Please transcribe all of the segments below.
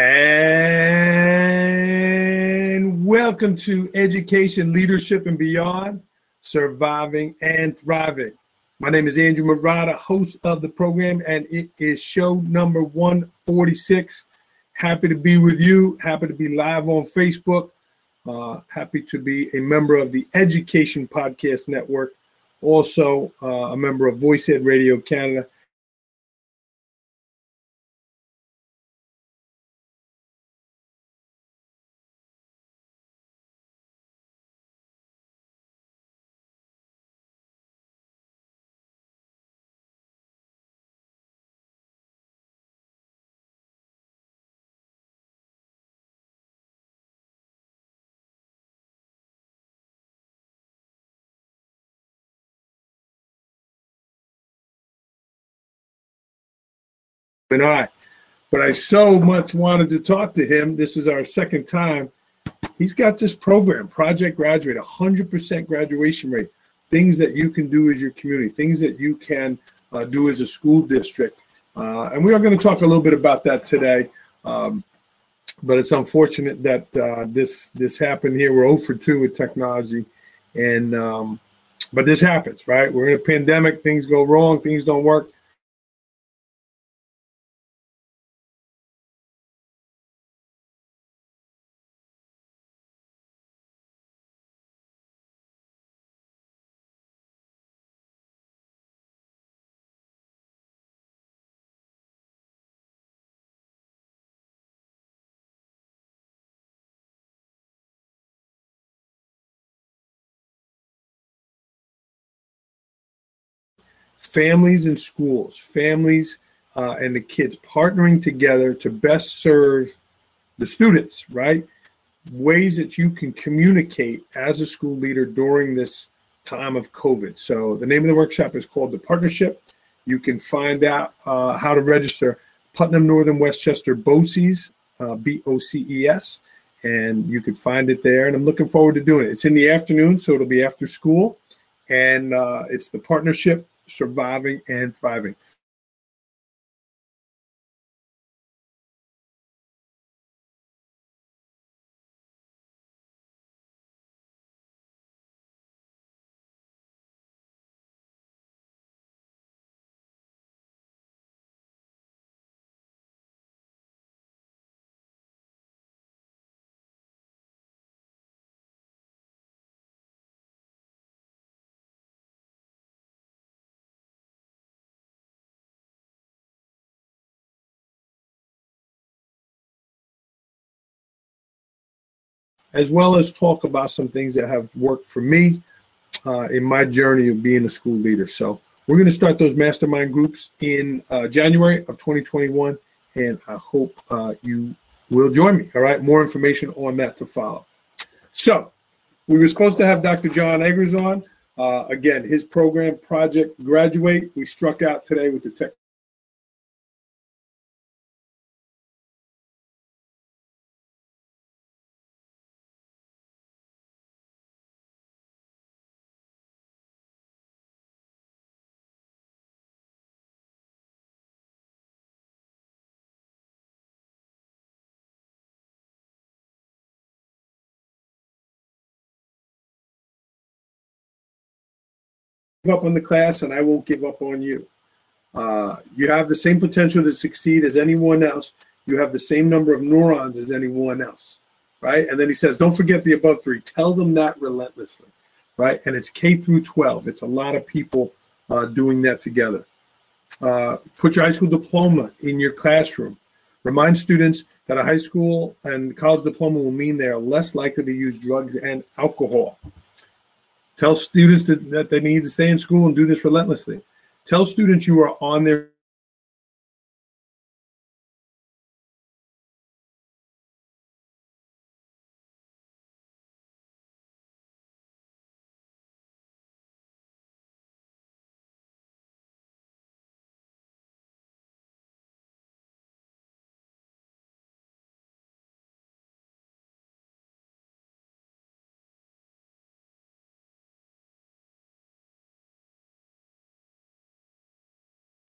And welcome to Education, Leadership, and Beyond Surviving and Thriving. My name is Andrew Marotta, host of the program, and it is show number 146. Happy to be with you. Happy to be live on Facebook. Uh, happy to be a member of the Education Podcast Network. Also, uh, a member of Voice Ed Radio Canada and I. But I so much wanted to talk to him. This is our second time. He's got this program, Project Graduate, 100% graduation rate, things that you can do as your community, things that you can uh, do as a school district. Uh, and we are going to talk a little bit about that today. Um, but it's unfortunate that uh, this this happened here. We're 0 for 2 with technology, and um, but this happens, right? We're in a pandemic. Things go wrong. Things don't work. Families and schools, families uh, and the kids partnering together to best serve the students, right? Ways that you can communicate as a school leader during this time of COVID. So the name of the workshop is called The Partnership. You can find out uh, how to register Putnam Northern Westchester BOCES, uh, B O C E S, and you can find it there. And I'm looking forward to doing it. It's in the afternoon, so it'll be after school. And uh, it's the partnership surviving and thriving. As well as talk about some things that have worked for me uh, in my journey of being a school leader. So we're going to start those mastermind groups in uh, January of 2021, and I hope uh, you will join me. All right, more information on that to follow. So we were supposed to have Dr. John Eggers on. Uh, again, his program, Project Graduate, we struck out today with the tech up on the class and I won't give up on you. Uh, you have the same potential to succeed as anyone else. You have the same number of neurons as anyone else, right? And then he says, don't forget the above three. Tell them that relentlessly, right? And it's K through 12. It's a lot of people uh, doing that together. Uh, put your high school diploma in your classroom. Remind students that a high school and college diploma will mean they are less likely to use drugs and alcohol. Tell students that, that they need to stay in school and do this relentlessly. Tell students you are on their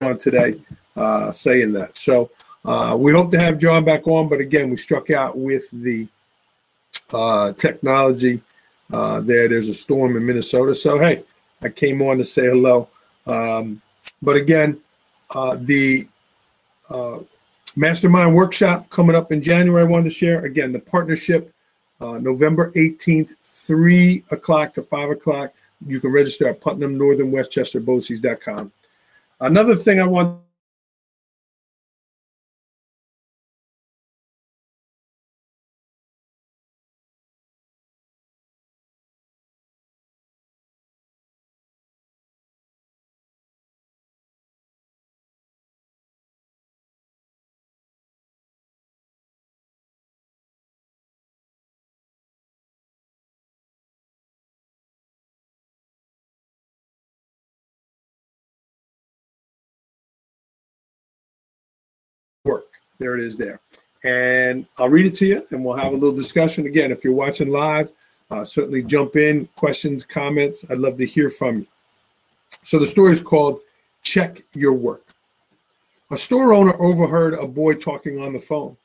on today uh, saying that. So Uh, we hope to have John back on, but again, we struck out with the uh, technology uh, there. There's a storm in Minnesota. So, hey, I came on to say hello. Um, but again, uh, the uh, mastermind workshop coming up in January, I wanted to share. Again, the partnership, November 18th, 3 o'clock to 5 o'clock. You can register at Putnam Northern Westchester BOCES.com. Another thing I want There it is there. And I'll read it to you and we'll have a little discussion. Again, if you're watching live, uh, certainly jump in, questions, comments. I'd love to hear from you. So the story is called Check Your Work. A store owner overheard a boy talking on the phone.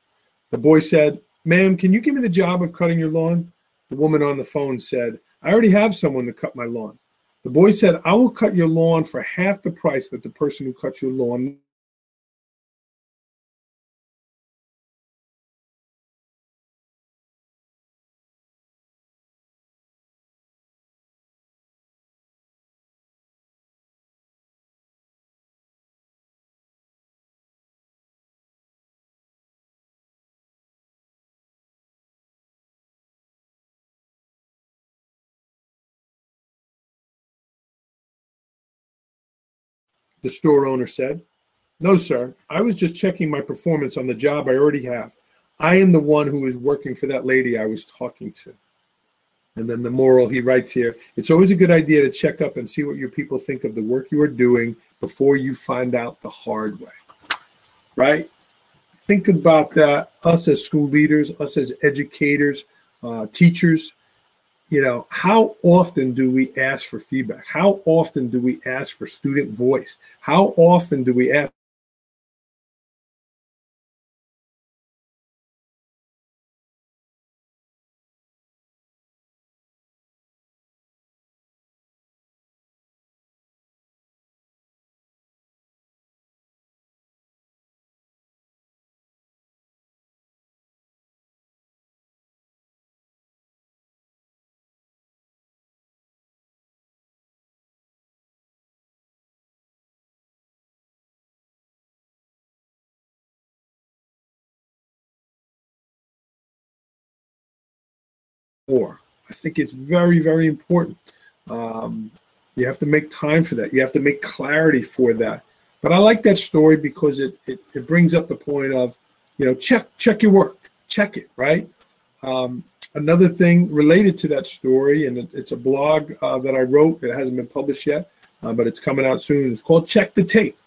The boy said, Ma'am, can you give me the job of cutting your lawn? The woman on the phone said, I already have someone to cut my lawn. The boy said, I will cut your lawn for half the price that the person who cuts your lawn The store owner said, No, sir. I was just checking my performance on the job I already have. I am the one who is working for that lady I was talking to. And then the moral he writes here it's always a good idea to check up and see what your people think of the work you are doing before you find out the hard way. Right? Think about that. Us as school leaders, us as educators, uh, teachers, you know, how often do we ask for feedback? How often do we ask for student voice? How often do we ask? More. I think it's very, very important. Um, you have to make time for that. You have to make clarity for that. But I like that story because it, it, it brings up the point of, you know, check check your work, check it, right? Um, another thing related to that story, and it, it's a blog uh, that I wrote. It hasn't been published yet, uh, but it's coming out soon. It's called Check the Tape.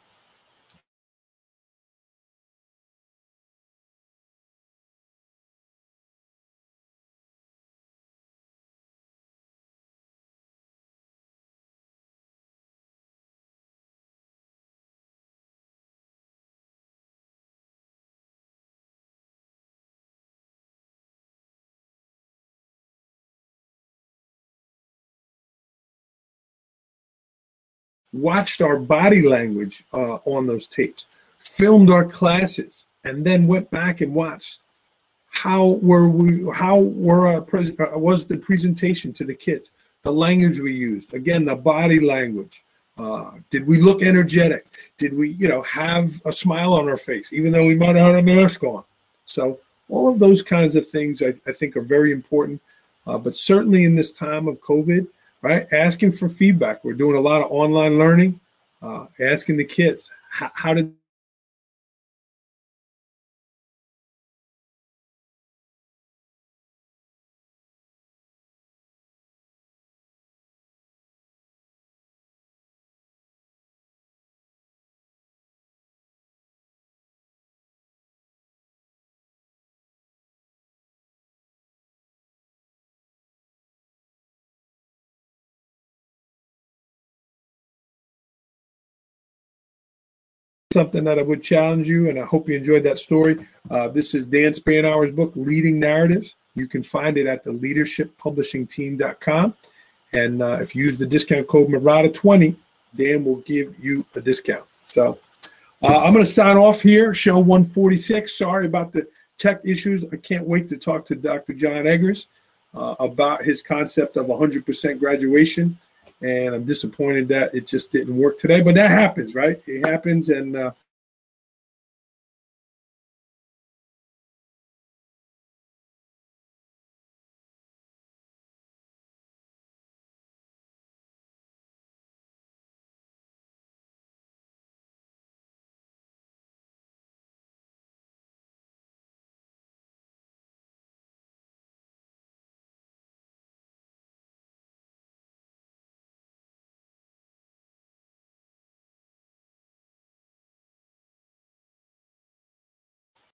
Watched our body language uh, on those tapes, filmed our classes, and then went back and watched how were we how were our pres- uh, was the presentation to the kids the language we used again the body language. Uh, did we look energetic? Did we you know have a smile on our face even though we might have had a mask on? So all of those kinds of things i, I think are very important. Uh, but certainly in this time of covid right? Asking for feedback. We're doing a lot of online learning, uh, asking the kids, how, did something that I would challenge you, and I hope you enjoyed that story. Uh, this is Dan Spainhour's book, Leading Narratives. You can find it at the leadershippublishingteam.com. And uh, if you use the discount code Marotta20, Dan will give you a discount. So uh, I'm going to sign off here, show 146. Sorry about the tech issues. I can't wait to talk to Dr. John Eggers uh, about his concept of 100% graduation. And I'm disappointed that it just didn't work today, but that happens, right? It happens. And uh,